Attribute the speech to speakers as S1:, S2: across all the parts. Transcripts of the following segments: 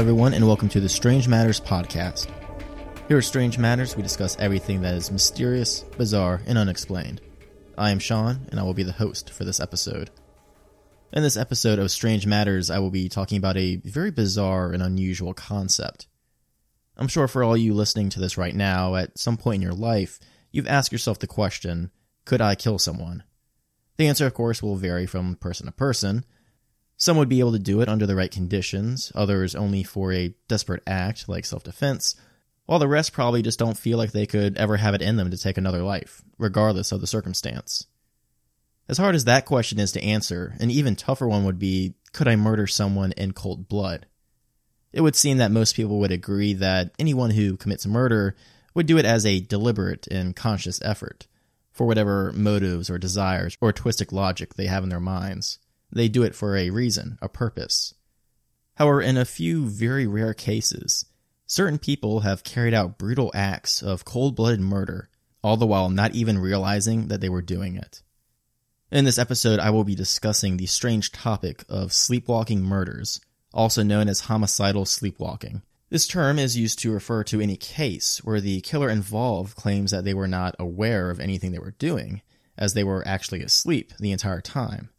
S1: Everyone, and welcome to the Strange Matters podcast. Here at Strange Matters, we discuss everything that is mysterious, bizarre, and unexplained. I am Sean, and I will be the host for this episode. In this episode of Strange Matters, I will be talking about a very bizarre and unusual concept. I'm sure for all you listening to this right now, at some point in your life, you've asked yourself the question Could I kill someone? The answer, of course, will vary from person to person. Some would be able to do it under the right conditions, others only for a desperate act like self defense, while the rest probably just don't feel like they could ever have it in them to take another life, regardless of the circumstance. As hard as that question is to answer, an even tougher one would be could I murder someone in cold blood? It would seem that most people would agree that anyone who commits murder would do it as a deliberate and conscious effort, for whatever motives or desires or twisted logic they have in their minds. They do it for a reason, a purpose. However, in a few very rare cases, certain people have carried out brutal acts of cold blooded murder, all the while not even realizing that they were doing it. In this episode, I will be discussing the strange topic of sleepwalking murders, also known as homicidal sleepwalking. This term is used to refer to any case where the killer involved claims that they were not aware of anything they were doing, as they were actually asleep the entire time.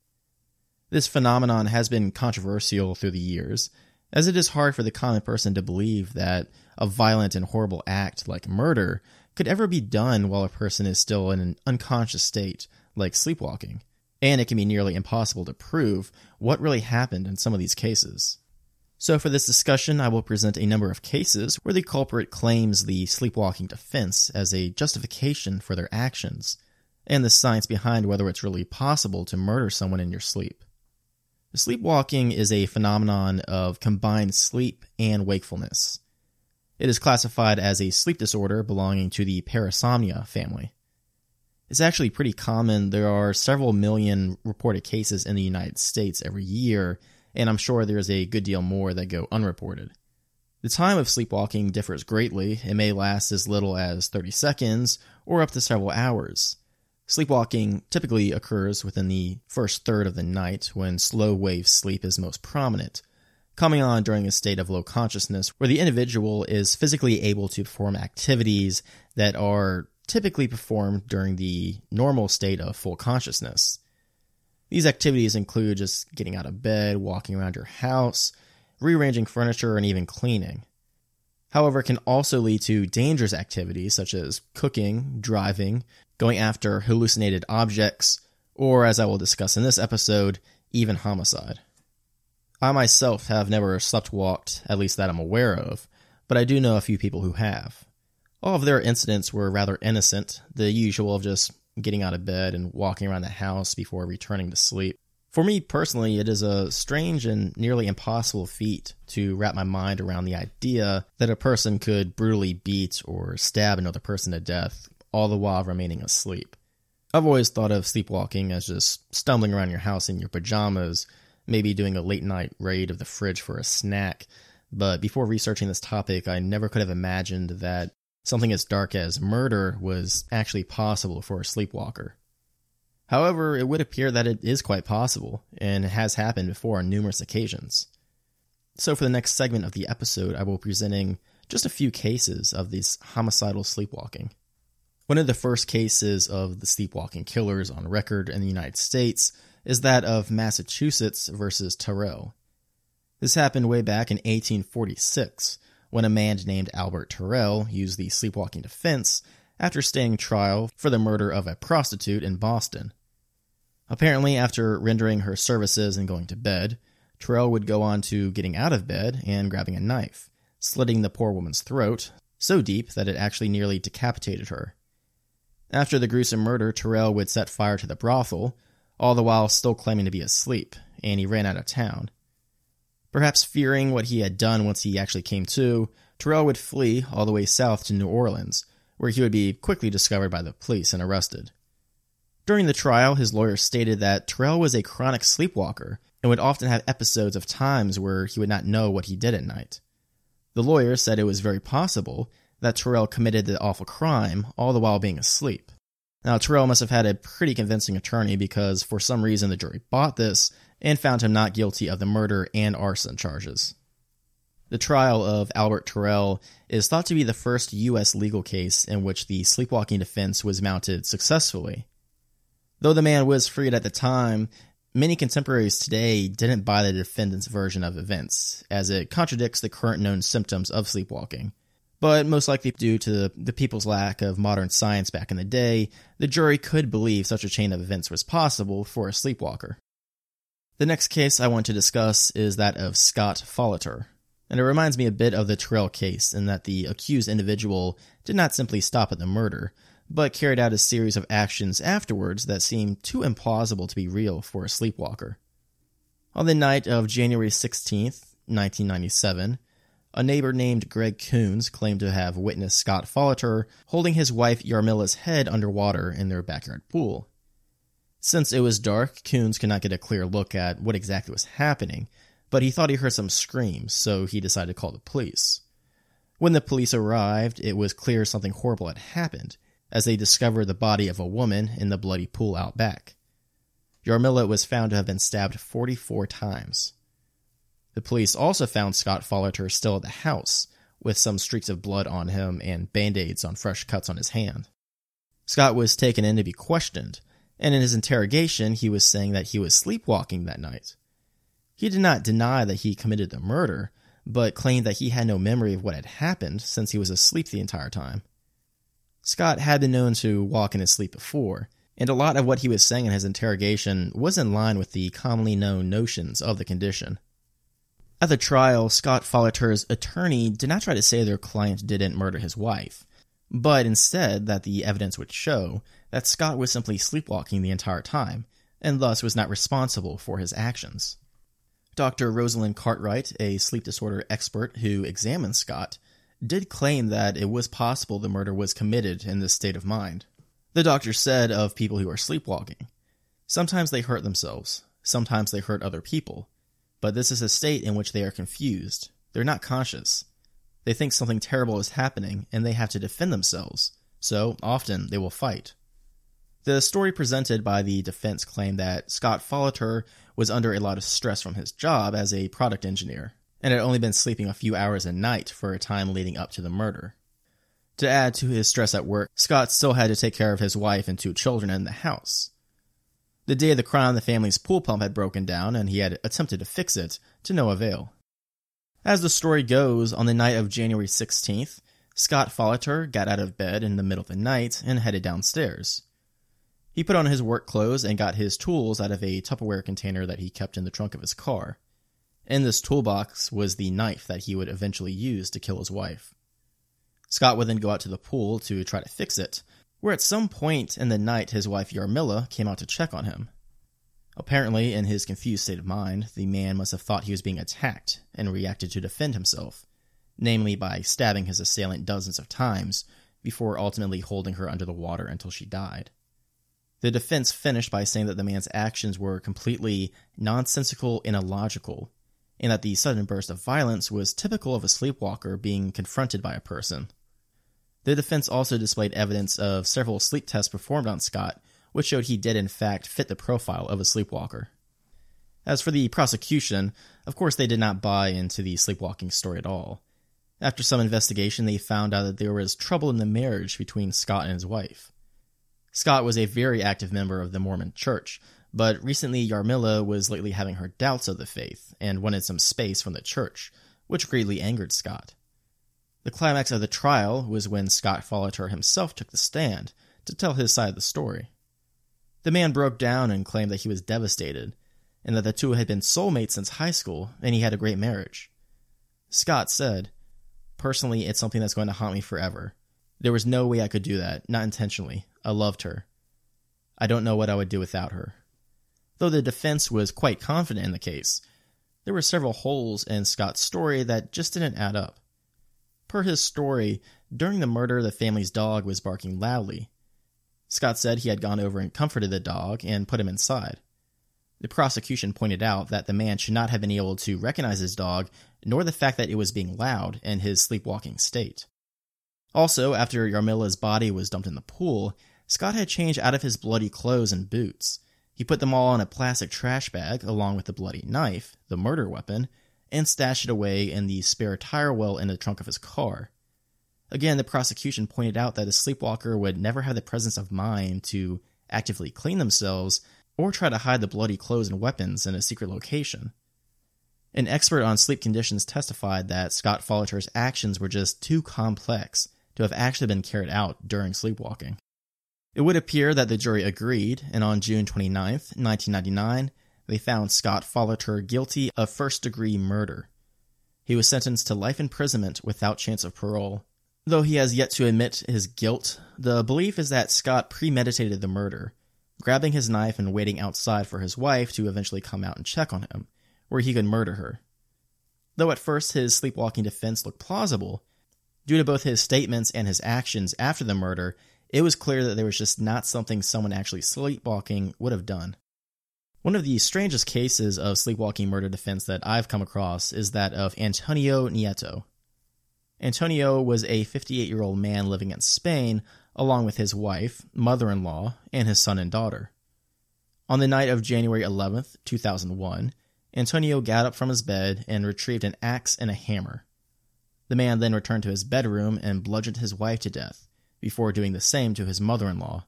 S1: This phenomenon has been controversial through the years, as it is hard for the common person to believe that a violent and horrible act like murder could ever be done while a person is still in an unconscious state like sleepwalking, and it can be nearly impossible to prove what really happened in some of these cases. So, for this discussion, I will present a number of cases where the culprit claims the sleepwalking defense as a justification for their actions, and the science behind whether it's really possible to murder someone in your sleep. Sleepwalking is a phenomenon of combined sleep and wakefulness. It is classified as a sleep disorder belonging to the parasomnia family. It's actually pretty common. There are several million reported cases in the United States every year, and I'm sure there's a good deal more that go unreported. The time of sleepwalking differs greatly. It may last as little as 30 seconds or up to several hours. Sleepwalking typically occurs within the first third of the night when slow wave sleep is most prominent, coming on during a state of low consciousness where the individual is physically able to perform activities that are typically performed during the normal state of full consciousness. These activities include just getting out of bed, walking around your house, rearranging furniture, and even cleaning. However, it can also lead to dangerous activities such as cooking, driving, going after hallucinated objects, or, as I will discuss in this episode, even homicide. I myself have never slept walked, at least that I'm aware of, but I do know a few people who have. All of their incidents were rather innocent, the usual of just getting out of bed and walking around the house before returning to sleep. For me personally, it is a strange and nearly impossible feat to wrap my mind around the idea that a person could brutally beat or stab another person to death, all the while remaining asleep. I've always thought of sleepwalking as just stumbling around your house in your pajamas, maybe doing a late night raid of the fridge for a snack. But before researching this topic, I never could have imagined that Something as dark as murder was actually possible for a sleepwalker. However, it would appear that it is quite possible, and it has happened before on numerous occasions. So, for the next segment of the episode, I will be presenting just a few cases of this homicidal sleepwalking. One of the first cases of the sleepwalking killers on record in the United States is that of Massachusetts versus Tirrell. This happened way back in 1846 when a man named Albert Tirrell used the sleepwalking defense after staying trial for the murder of a prostitute in Boston. Apparently, after rendering her services and going to bed, Tirrell would go on to getting out of bed and grabbing a knife, slitting the poor woman's throat so deep that it actually nearly decapitated her. After the gruesome murder, Tirrell would set fire to the brothel, all the while still claiming to be asleep, and he ran out of town. Perhaps fearing what he had done once he actually came to, Tirrell would flee all the way south to New Orleans, where he would be quickly discovered by the police and arrested. During the trial, his lawyer stated that Tirrell was a chronic sleepwalker and would often have episodes of times where he would not know what he did at night. The lawyer said it was very possible that Tirrell committed the awful crime all the while being asleep. Now, Tirrell must have had a pretty convincing attorney because for some reason the jury bought this and found him not guilty of the murder and arson charges. The trial of Albert Tirrell is thought to be the first U.S. legal case in which the sleepwalking defense was mounted successfully. Though the man was freed at the time, many contemporaries today didn't buy the defendant's version of events, as it contradicts the current known symptoms of sleepwalking. But most likely due to the people's lack of modern science back in the day, the jury could believe such a chain of events was possible for a sleepwalker. The next case I want to discuss is that of Scott Falater, and it reminds me a bit of the Tirrell case in that the accused individual did not simply stop at the murder, but carried out a series of actions afterwards that seemed too implausible to be real for a sleepwalker. On the night of January 16th, 1997, a neighbor named Greg Koons claimed to have witnessed Scott Falater holding his wife Yarmila's head underwater in their backyard pool. Since it was dark, Koons could not get a clear look at what exactly was happening, but he thought he heard some screams, so he decided to call the police. When the police arrived, it was clear something horrible had happened, as they discovered the body of a woman in the bloody pool out back. Yarmila was found to have been stabbed 44 times. The police also found Scott Falater still at the house, with some streaks of blood on him and band aids on fresh cuts on his hand. Scott was taken in to be questioned, and in his interrogation, he was saying that he was sleepwalking that night. He did not deny that he committed the murder, but claimed that he had no memory of what had happened since he was asleep the entire time. Scott had been known to walk in his sleep before, and a lot of what he was saying in his interrogation was in line with the commonly known notions of the condition. At the trial, Scott Falater's attorney did not try to say their client didn't murder his wife, but instead that the evidence would show that Scott was simply sleepwalking the entire time, and thus was not responsible for his actions. Dr. Rosalind Cartwright, a sleep disorder expert who examined Scott, did claim that it was possible the murder was committed in this state of mind. The doctor said of people who are sleepwalking, sometimes they hurt themselves, sometimes they hurt other people, but this is a state in which they are confused. They're not conscious. They think something terrible is happening and they have to defend themselves, so often they will fight. The story presented by the defense claimed that Scott Falater was under a lot of stress from his job as a product engineer, and had only been sleeping a few hours a night for a time leading up to the murder. To add to his stress at work, Scott still had to take care of his wife and two children in the house. The day of the crime, the family's pool pump had broken down, and he had attempted to fix it, to no avail. As the story goes, on the night of January 16th, Scott Falater got out of bed in the middle of the night and headed downstairs. He put on his work clothes and got his tools out of a Tupperware container that he kept in the trunk of his car. In this toolbox was the knife that he would eventually use to kill his wife. Scott would then go out to the pool to try to fix it, where at some point in the night his wife Yarmila came out to check on him. Apparently, in his confused state of mind, the man must have thought he was being attacked and reacted to defend himself, namely by stabbing his assailant dozens of times before ultimately holding her under the water until she died. The defense finished by saying that the man's actions were completely nonsensical and illogical, and that the sudden burst of violence was typical of a sleepwalker being confronted by a person. The defense also displayed evidence of several sleep tests performed on Scott, which showed he did in fact fit the profile of a sleepwalker. As for the prosecution, of course they did not buy into the sleepwalking story at all. After some investigation, they found out that there was trouble in the marriage between Scott and his wife. Scott was a very active member of the Mormon church, but recently Yarmila was lately having her doubts of the faith and wanted some space from the church, which greatly angered Scott. The climax of the trial was when Scott Falater himself took the stand to tell his side of the story. The man broke down and claimed that he was devastated, and that the two had been soulmates since high school and he had a great marriage. Scott said, Personally, it's something that's going to haunt me forever. There was no way I could do that, not intentionally. I loved her. I don't know what I would do without her. Though the defense was quite confident in the case, there were several holes in Scott's story that just didn't add up. Per his story, during the murder, the family's dog was barking loudly. Scott said he had gone over and comforted the dog and put him inside. The prosecution pointed out that the man should not have been able to recognize his dog, nor the fact that it was being loud in his sleepwalking state. Also, after Yarmila's body was dumped in the pool, Scott had changed out of his bloody clothes and boots. He put them all in a plastic trash bag along with the bloody knife, the murder weapon, and stashed it away in the spare tire well in the trunk of his car. Again, the prosecution pointed out that a sleepwalker would never have the presence of mind to actively clean themselves or try to hide the bloody clothes and weapons in a secret location. An expert on sleep conditions testified that Scott Falater's actions were just too complex to have actually been carried out during sleepwalking. It would appear that the jury agreed, and on June 29, 1999, they found Scott Falater guilty of first degree murder. He was sentenced to life imprisonment without chance of parole. Though he has yet to admit his guilt, the belief is that Scott premeditated the murder, grabbing his knife and waiting outside for his wife to eventually come out and check on him, where he could murder her. Though at first his sleepwalking defense looked plausible, due to both his statements and his actions after the murder, it was clear that there was just not something someone actually sleepwalking would have done. One of the strangest cases of sleepwalking murder defense that I've come across is that of Antonio Nieto. Antonio was a 58 year old man living in Spain, along with his wife, mother in law, and his son and daughter. On the night of January 11th, 2001, Antonio got up from his bed and retrieved an axe and a hammer. The man then returned to his bedroom and bludgeoned his wife to death, before doing the same to his mother in law.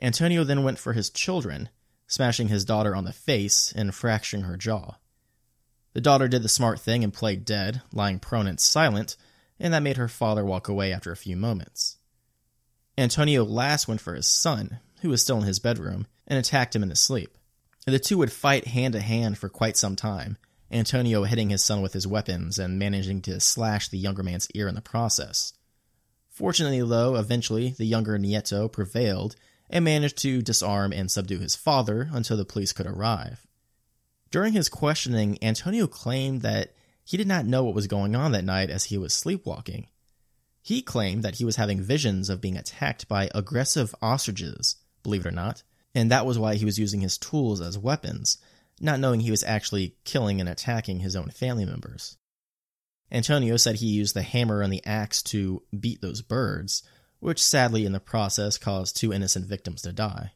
S1: Antonio then went for his children, smashing his daughter on the face and fracturing her jaw. The daughter did the smart thing and played dead, lying prone and silent, and that made her father walk away after a few moments. Antonio last went for his son, who was still in his bedroom, and attacked him in his sleep. The two would fight hand to hand for quite some time, Antonio hitting his son with his weapons and managing to slash the younger man's ear in the process. Fortunately, though, eventually the younger Nieto prevailed and managed to disarm and subdue his father until the police could arrive. During his questioning, Antonio claimed that he did not know what was going on that night as he was sleepwalking. He claimed that he was having visions of being attacked by aggressive ostriches, believe it or not, and that was why he was using his tools as weapons, not knowing he was actually killing and attacking his own family members. Antonio said he used the hammer and the axe to beat those birds, which sadly in the process caused two innocent victims to die.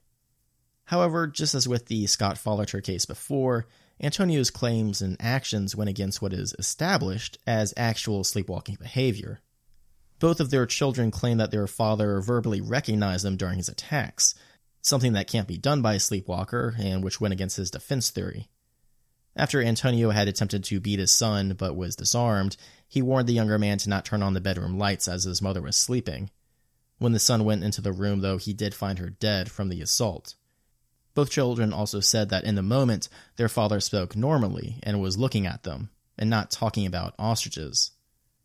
S1: However, just as with the Scott Falater case before, Antonio's claims and actions went against what is established as actual sleepwalking behavior. Both of their children claim that their father verbally recognized them during his attacks, something that can't be done by a sleepwalker and which went against his defense theory. After Antonio had attempted to beat his son but was disarmed, he warned the younger man to not turn on the bedroom lights as his mother was sleeping. When the son went into the room, though, he did find her dead from the assault. Both children also said that in the moment, their father spoke normally and was looking at them, and not talking about ostriches.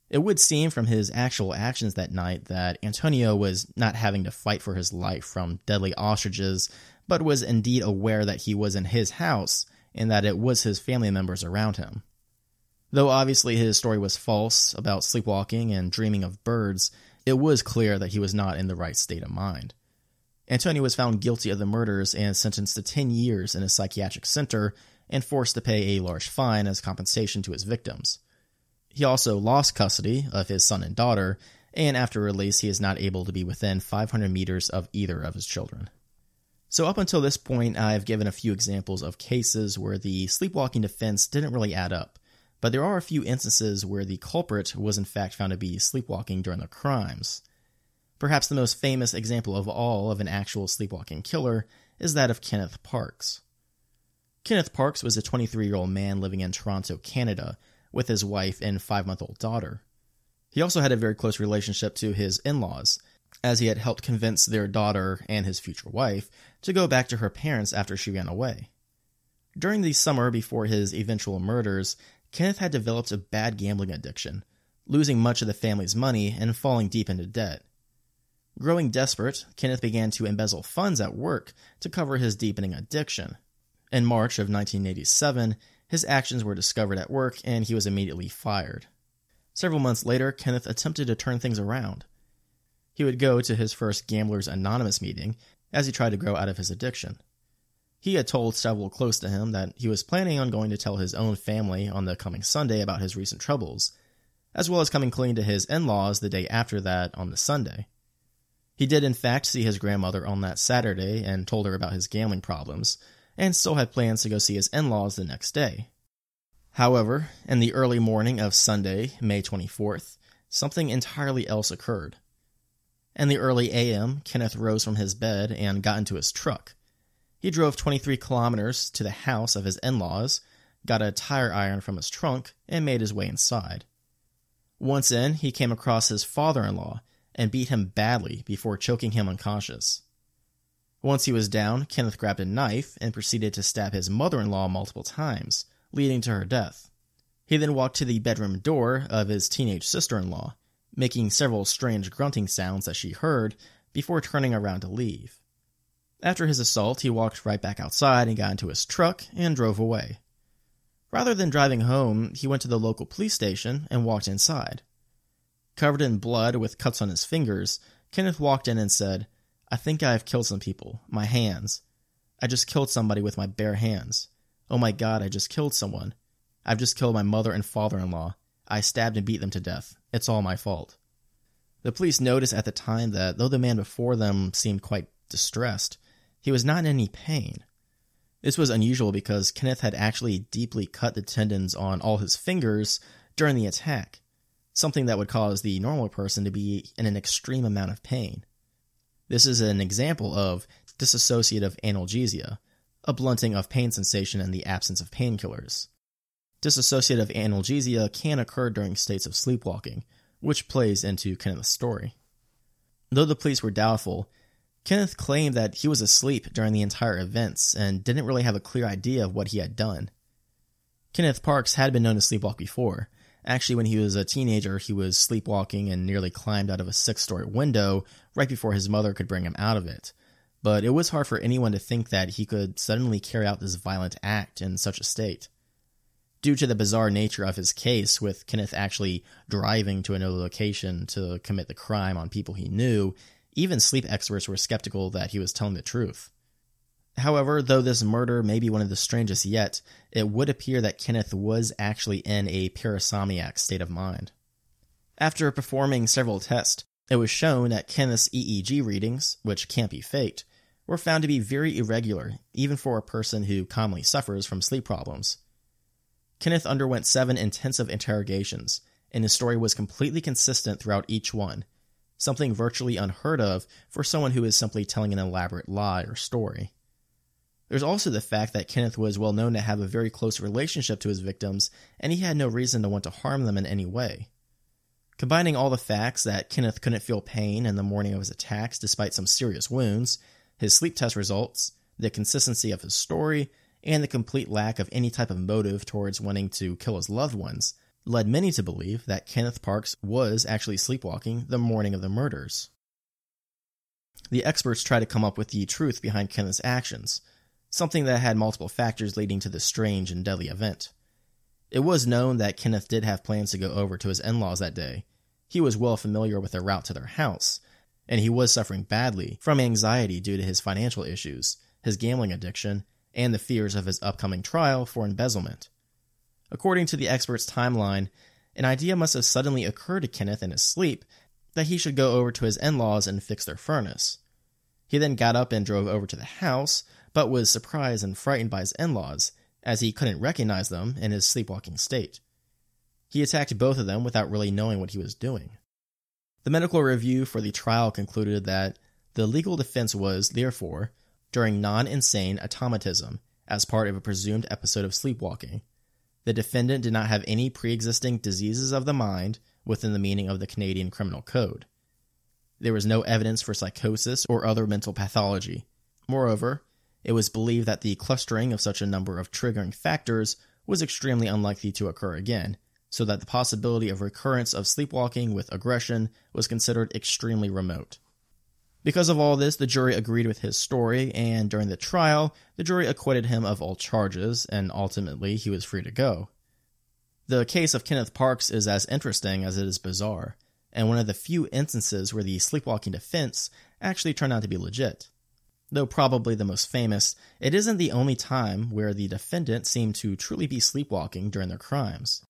S1: It would seem from his actual actions that night that Antonio was not having to fight for his life from deadly ostriches, but was indeed aware that he was in his house and that it was his family members around him. Though obviously his story was false about sleepwalking and dreaming of birds, it was clear that he was not in the right state of mind. Antonio was found guilty of the murders and sentenced to 10 years in a psychiatric center and forced to pay a large fine as compensation to his victims. He also lost custody of his son and daughter, and after release, he is not able to be within 500 meters of either of his children. So, up until this point, I've given a few examples of cases where the sleepwalking defense didn't really add up, but there are a few instances where the culprit was in fact found to be sleepwalking during the crimes. Perhaps the most famous example of all of an actual sleepwalking killer is that of Kenneth Parks. Kenneth Parks was a 23 year old man living in Toronto, Canada, with his wife and five month old daughter. He also had a very close relationship to his in laws, as he had helped convince their daughter and his future wife to go back to her parents after she ran away. During the summer before his eventual murders, Kenneth had developed a bad gambling addiction, losing much of the family's money and falling deep into debt. Growing desperate, Kenneth began to embezzle funds at work to cover his deepening addiction. In March of 1987, his actions were discovered at work and he was immediately fired. Several months later, Kenneth attempted to turn things around. He would go to his first Gamblers Anonymous meeting as he tried to grow out of his addiction. He had told several close to him that he was planning on going to tell his own family on the coming Sunday about his recent troubles, as well as coming clean to his in laws the day after that on the Sunday. He did, in fact, see his grandmother on that Saturday and told her about his gambling problems, and still had plans to go see his in laws the next day. However, in the early morning of Sunday, May 24th, something entirely else occurred. In the early AM, Kenneth rose from his bed and got into his truck. He drove 23 kilometers to the house of his in laws, got a tire iron from his trunk, and made his way inside. Once in, he came across his father in law and beat him badly before choking him unconscious. Once he was down, Kenneth grabbed a knife and proceeded to stab his mother in law multiple times, leading to her death. He then walked to the bedroom door of his teenage sister in law, making several strange grunting sounds that she heard before turning around to leave. After his assault, he walked right back outside and got into his truck and drove away. Rather than driving home, he went to the local police station and walked inside. Covered in blood with cuts on his fingers, Kenneth walked in and said, I think I have killed some people. My hands. I just killed somebody with my bare hands. Oh my god, I just killed someone. I've just killed my mother and father in law. I stabbed and beat them to death. It's all my fault. The police noticed at the time that though the man before them seemed quite distressed, he was not in any pain. This was unusual because Kenneth had actually deeply cut the tendons on all his fingers during the attack, something that would cause the normal person to be in an extreme amount of pain. This is an example of dissociative analgesia, a blunting of pain sensation in the absence of painkillers. Dissociative analgesia can occur during states of sleepwalking, which plays into Kenneth's story. Though the police were doubtful, Kenneth claimed that he was asleep during the entire events and didn't really have a clear idea of what he had done. Kenneth Parks had been known to sleepwalk before. Actually, when he was a teenager, he was sleepwalking and nearly climbed out of a six story window right before his mother could bring him out of it. But it was hard for anyone to think that he could suddenly carry out this violent act in such a state due to the bizarre nature of his case, with Kenneth actually driving to another location to commit the crime on people he knew, even sleep experts were skeptical that he was telling the truth. However, though this murder may be one of the strangest yet, it would appear that Kenneth was actually in a parasomniac state of mind. After performing several tests, it was shown that Kenneth's EEG readings, which can't be faked, were found to be very irregular, even for a person who commonly suffers from sleep problems. Kenneth underwent seven intensive interrogations, and his story was completely consistent throughout each one, something virtually unheard of for someone who is simply telling an elaborate lie or story. There's also the fact that Kenneth was well known to have a very close relationship to his victims, and he had no reason to want to harm them in any way. Combining all the facts that Kenneth couldn't feel pain in the morning of his attacks despite some serious wounds, his sleep test results, the consistency of his story, and the complete lack of any type of motive towards wanting to kill his loved ones led many to believe that Kenneth Parks was actually sleepwalking the morning of the murders. The experts tried to come up with the truth behind Kenneth's actions, something that had multiple factors leading to this strange and deadly event. It was known that Kenneth did have plans to go over to his in laws that day. He was well familiar with the route to their house, and he was suffering badly from anxiety due to his financial issues, his gambling addiction, and the fears of his upcoming trial for embezzlement. According to the expert's timeline, an idea must have suddenly occurred to Kenneth in his sleep that he should go over to his in laws and fix their furnace. He then got up and drove over to the house, but was surprised and frightened by his in laws, as he couldn't recognize them in his sleepwalking state. He attacked both of them without really knowing what he was doing. The medical review for the trial concluded that the legal defense was, therefore, during non insane automatism as part of a presumed episode of sleepwalking. The defendant did not have any pre existing diseases of the mind within the meaning of the Canadian Criminal Code. There was no evidence for psychosis or other mental pathology. Moreover, it was believed that the clustering of such a number of triggering factors was extremely unlikely to occur again, so that the possibility of recurrence of sleepwalking with aggression was considered extremely remote. Because of all this, the jury agreed with his story, and during the trial, the jury acquitted him of all charges, and ultimately he was free to go. The case of Kenneth Parks is as interesting as it is bizarre, and one of the few instances where the sleepwalking defense actually turned out to be legit. Though probably the most famous, it isn't the only time where the defendant seemed to truly be sleepwalking during their crimes.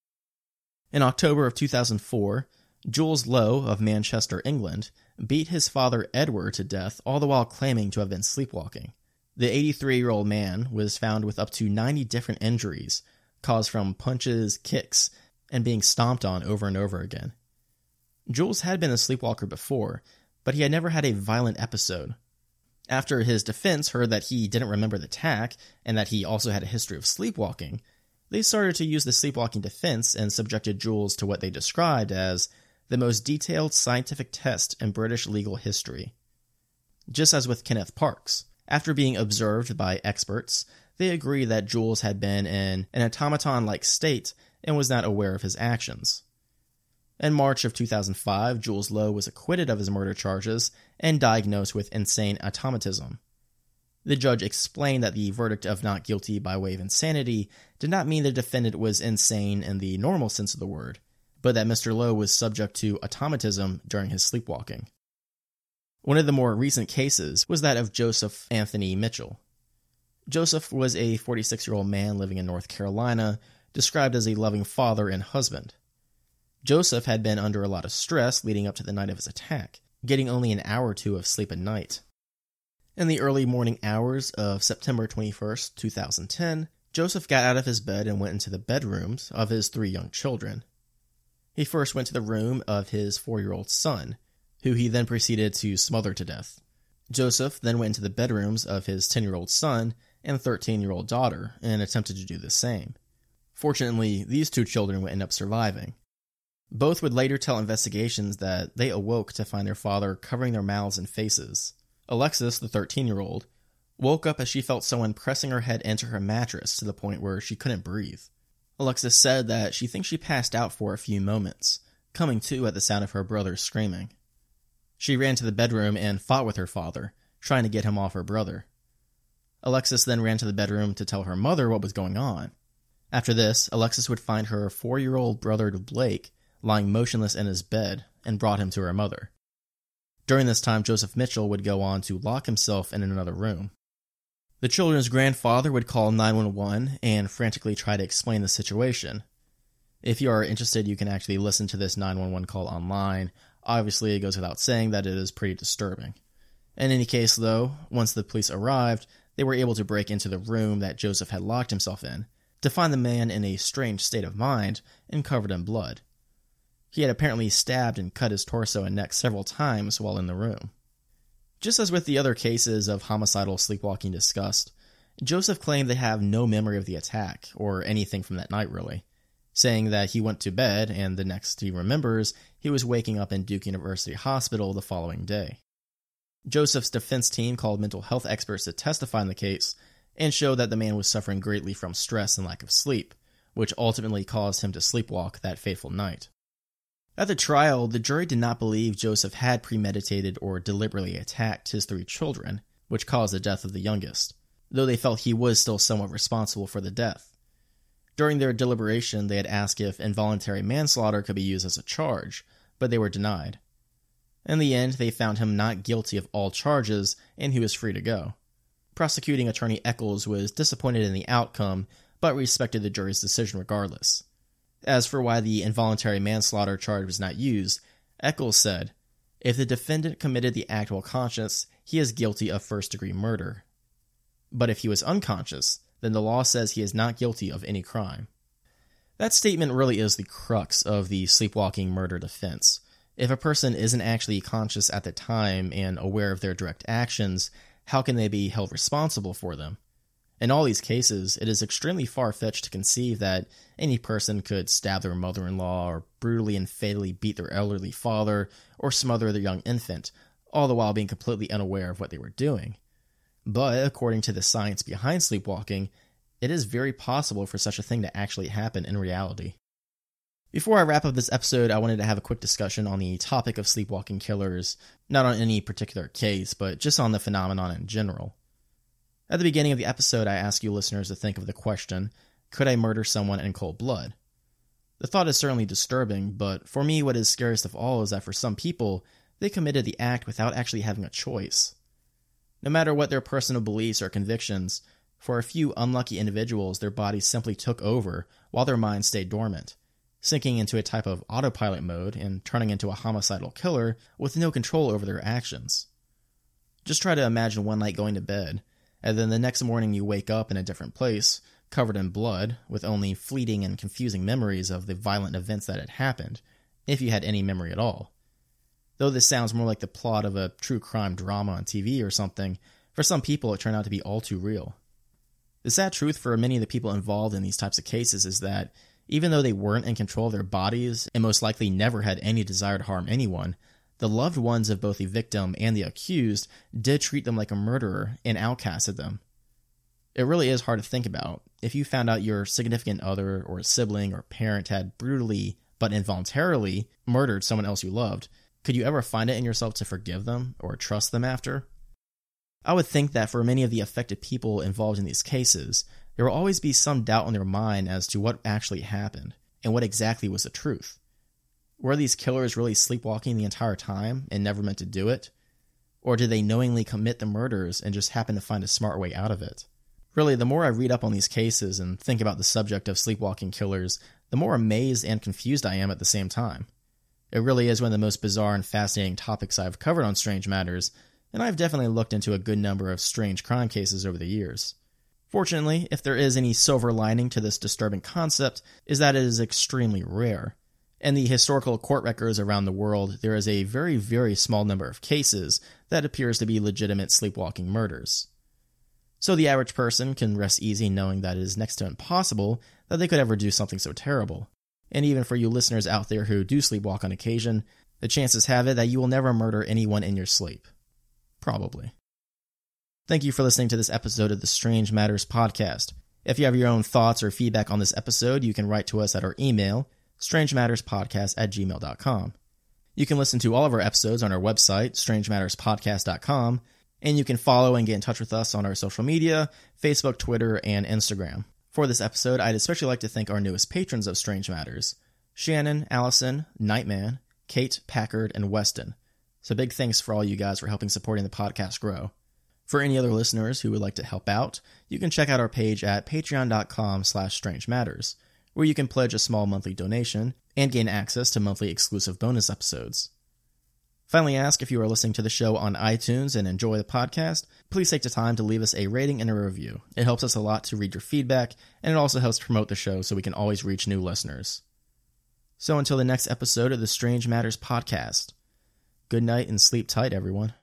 S1: In October of 2004, Jules Lowe of Manchester, England, beat his father Edward to death, all the while claiming to have been sleepwalking. The 83 year old man was found with up to 90 different injuries, caused from punches, kicks, and being stomped on over and over again. Jules had been a sleepwalker before, but he had never had a violent episode. After his defense heard that he didn't remember the attack and that he also had a history of sleepwalking, they started to use the sleepwalking defense and subjected Jules to what they described as the most detailed scientific test in British legal history. Just as with Kenneth Parks, after being observed by experts, they agree that Jules had been in an automaton like state and was not aware of his actions. In March of 2005, Jules Lowe was acquitted of his murder charges and diagnosed with insane automatism. The judge explained that the verdict of not guilty by way of insanity did not mean the defendant was insane in the normal sense of the word, but that Mr. Lowe was subject to automatism during his sleepwalking. One of the more recent cases was that of Joseph Anthony Mitchell. Joseph was a 46 year old man living in North Carolina, described as a loving father and husband. Joseph had been under a lot of stress leading up to the night of his attack, getting only an hour or two of sleep a night. In the early morning hours of September 21st, 2010, Joseph got out of his bed and went into the bedrooms of his three young children. He first went to the room of his four year old son, who he then proceeded to smother to death. Joseph then went into the bedrooms of his 10 year old son and 13 year old daughter and attempted to do the same. Fortunately, these two children would end up surviving. Both would later tell investigations that they awoke to find their father covering their mouths and faces. Alexis, the 13 year old, woke up as she felt someone pressing her head into her mattress to the point where she couldn't breathe. Alexis said that she thinks she passed out for a few moments, coming to at the sound of her brother screaming. She ran to the bedroom and fought with her father, trying to get him off her brother. Alexis then ran to the bedroom to tell her mother what was going on. After this, Alexis would find her four year old brother Blake lying motionless in his bed and brought him to her mother. During this time, Joseph Mitchell would go on to lock himself in another room. The children's grandfather would call 911 and frantically try to explain the situation. If you are interested, you can actually listen to this 911 call online Obviously, it goes without saying that it is pretty disturbing. In any case, though, once the police arrived, they were able to break into the room that Joseph had locked himself in to find the man in a strange state of mind and covered in blood. He had apparently stabbed and cut his torso and neck several times while in the room. Just as with the other cases of homicidal sleepwalking discussed, Joseph claimed to have no memory of the attack, or anything from that night really saying that he went to bed and the next he remembers, he was waking up in Duke University Hospital the following day. Joseph's defense team called mental health experts to testify in the case and showed that the man was suffering greatly from stress and lack of sleep, which ultimately caused him to sleepwalk that fateful night. At the trial, the jury did not believe Joseph had premeditated or deliberately attacked his three children, which caused the death of the youngest, though they felt he was still somewhat responsible for the death. During their deliberation, they had asked if involuntary manslaughter could be used as a charge, but they were denied. In the end, they found him not guilty of all charges, and he was free to go. Prosecuting attorney Eccles was disappointed in the outcome, but respected the jury's decision regardless. As for why the involuntary manslaughter charge was not used, Eccles said, If the defendant committed the act while conscious, he is guilty of first degree murder. But if he was unconscious, then the law says he is not guilty of any crime. That statement really is the crux of the sleepwalking murder defense. If a person isn't actually conscious at the time and aware of their direct actions, how can they be held responsible for them? In all these cases, it is extremely far fetched to conceive that any person could stab their mother in law, or brutally and fatally beat their elderly father, or smother their young infant, all the while being completely unaware of what they were doing. But according to the science behind sleepwalking, it is very possible for such a thing to actually happen in reality. Before I wrap up this episode, I wanted to have a quick discussion on the topic of sleepwalking killers, not on any particular case, but just on the phenomenon in general. At the beginning of the episode, I asked you listeners to think of the question Could I murder someone in cold blood? The thought is certainly disturbing, but for me, what is scariest of all is that for some people, they committed the act without actually having a choice. No matter what their personal beliefs or convictions, for a few unlucky individuals, their bodies simply took over while their minds stayed dormant, sinking into a type of autopilot mode and turning into a homicidal killer with no control over their actions. Just try to imagine one night going to bed, and then the next morning you wake up in a different place, covered in blood, with only fleeting and confusing memories of the violent events that had happened, if you had any memory at all. Though this sounds more like the plot of a true crime drama on TV or something, for some people it turned out to be all too real. The sad truth for many of the people involved in these types of cases is that even though they weren't in control of their bodies and most likely never had any desire to harm anyone, the loved ones of both the victim and the accused did treat them like a murderer and outcasted them. It really is hard to think about. If you found out your significant other or sibling or parent had brutally but involuntarily murdered someone else you loved, could you ever find it in yourself to forgive them or trust them after? I would think that for many of the affected people involved in these cases, there will always be some doubt in their mind as to what actually happened and what exactly was the truth. Were these killers really sleepwalking the entire time and never meant to do it? Or did they knowingly commit the murders and just happen to find a smart way out of it? Really, the more I read up on these cases and think about the subject of sleepwalking killers, the more amazed and confused I am at the same time. It really is one of the most bizarre and fascinating topics I've covered on Strange Matters, and I've definitely looked into a good number of strange crime cases over the years. Fortunately, if there is any silver lining to this disturbing concept, is that it is extremely rare. In the historical court records around the world, there is a very, very small number of cases that appears to be legitimate sleepwalking murders. So the average person can rest easy knowing that it is next to impossible that they could ever do something so terrible. And even for you listeners out there who do sleepwalk on occasion, the chances have it that you will never murder anyone in your sleep. Probably. Thank you for listening to this episode of the Strange Matters podcast. If you have your own thoughts or feedback on this episode, you can write to us at our email, strangematterspodcast at gmail.com. You can listen to all of our episodes on our website, strangematterspodcast.com, and you can follow and get in touch with us on our social media, Facebook, Twitter, and Instagram. For this episode, I'd especially like to thank our newest patrons of Strange Matters Shannon, Allison, Nightman, Kate, Packard, and Weston. So big thanks for all you guys for helping supporting the podcast grow. For any other listeners who would like to help out, you can check out our page at patreon.com slash strange matters, where you can pledge a small monthly donation and gain access to monthly exclusive bonus episodes. Finally, ask if you are listening to the show on iTunes and enjoy the podcast, please take the time to leave us a rating and a review. It helps us a lot to read your feedback, and it also helps promote the show so we can always reach new listeners. So until the next episode of the Strange Matters podcast, good night and sleep tight, everyone.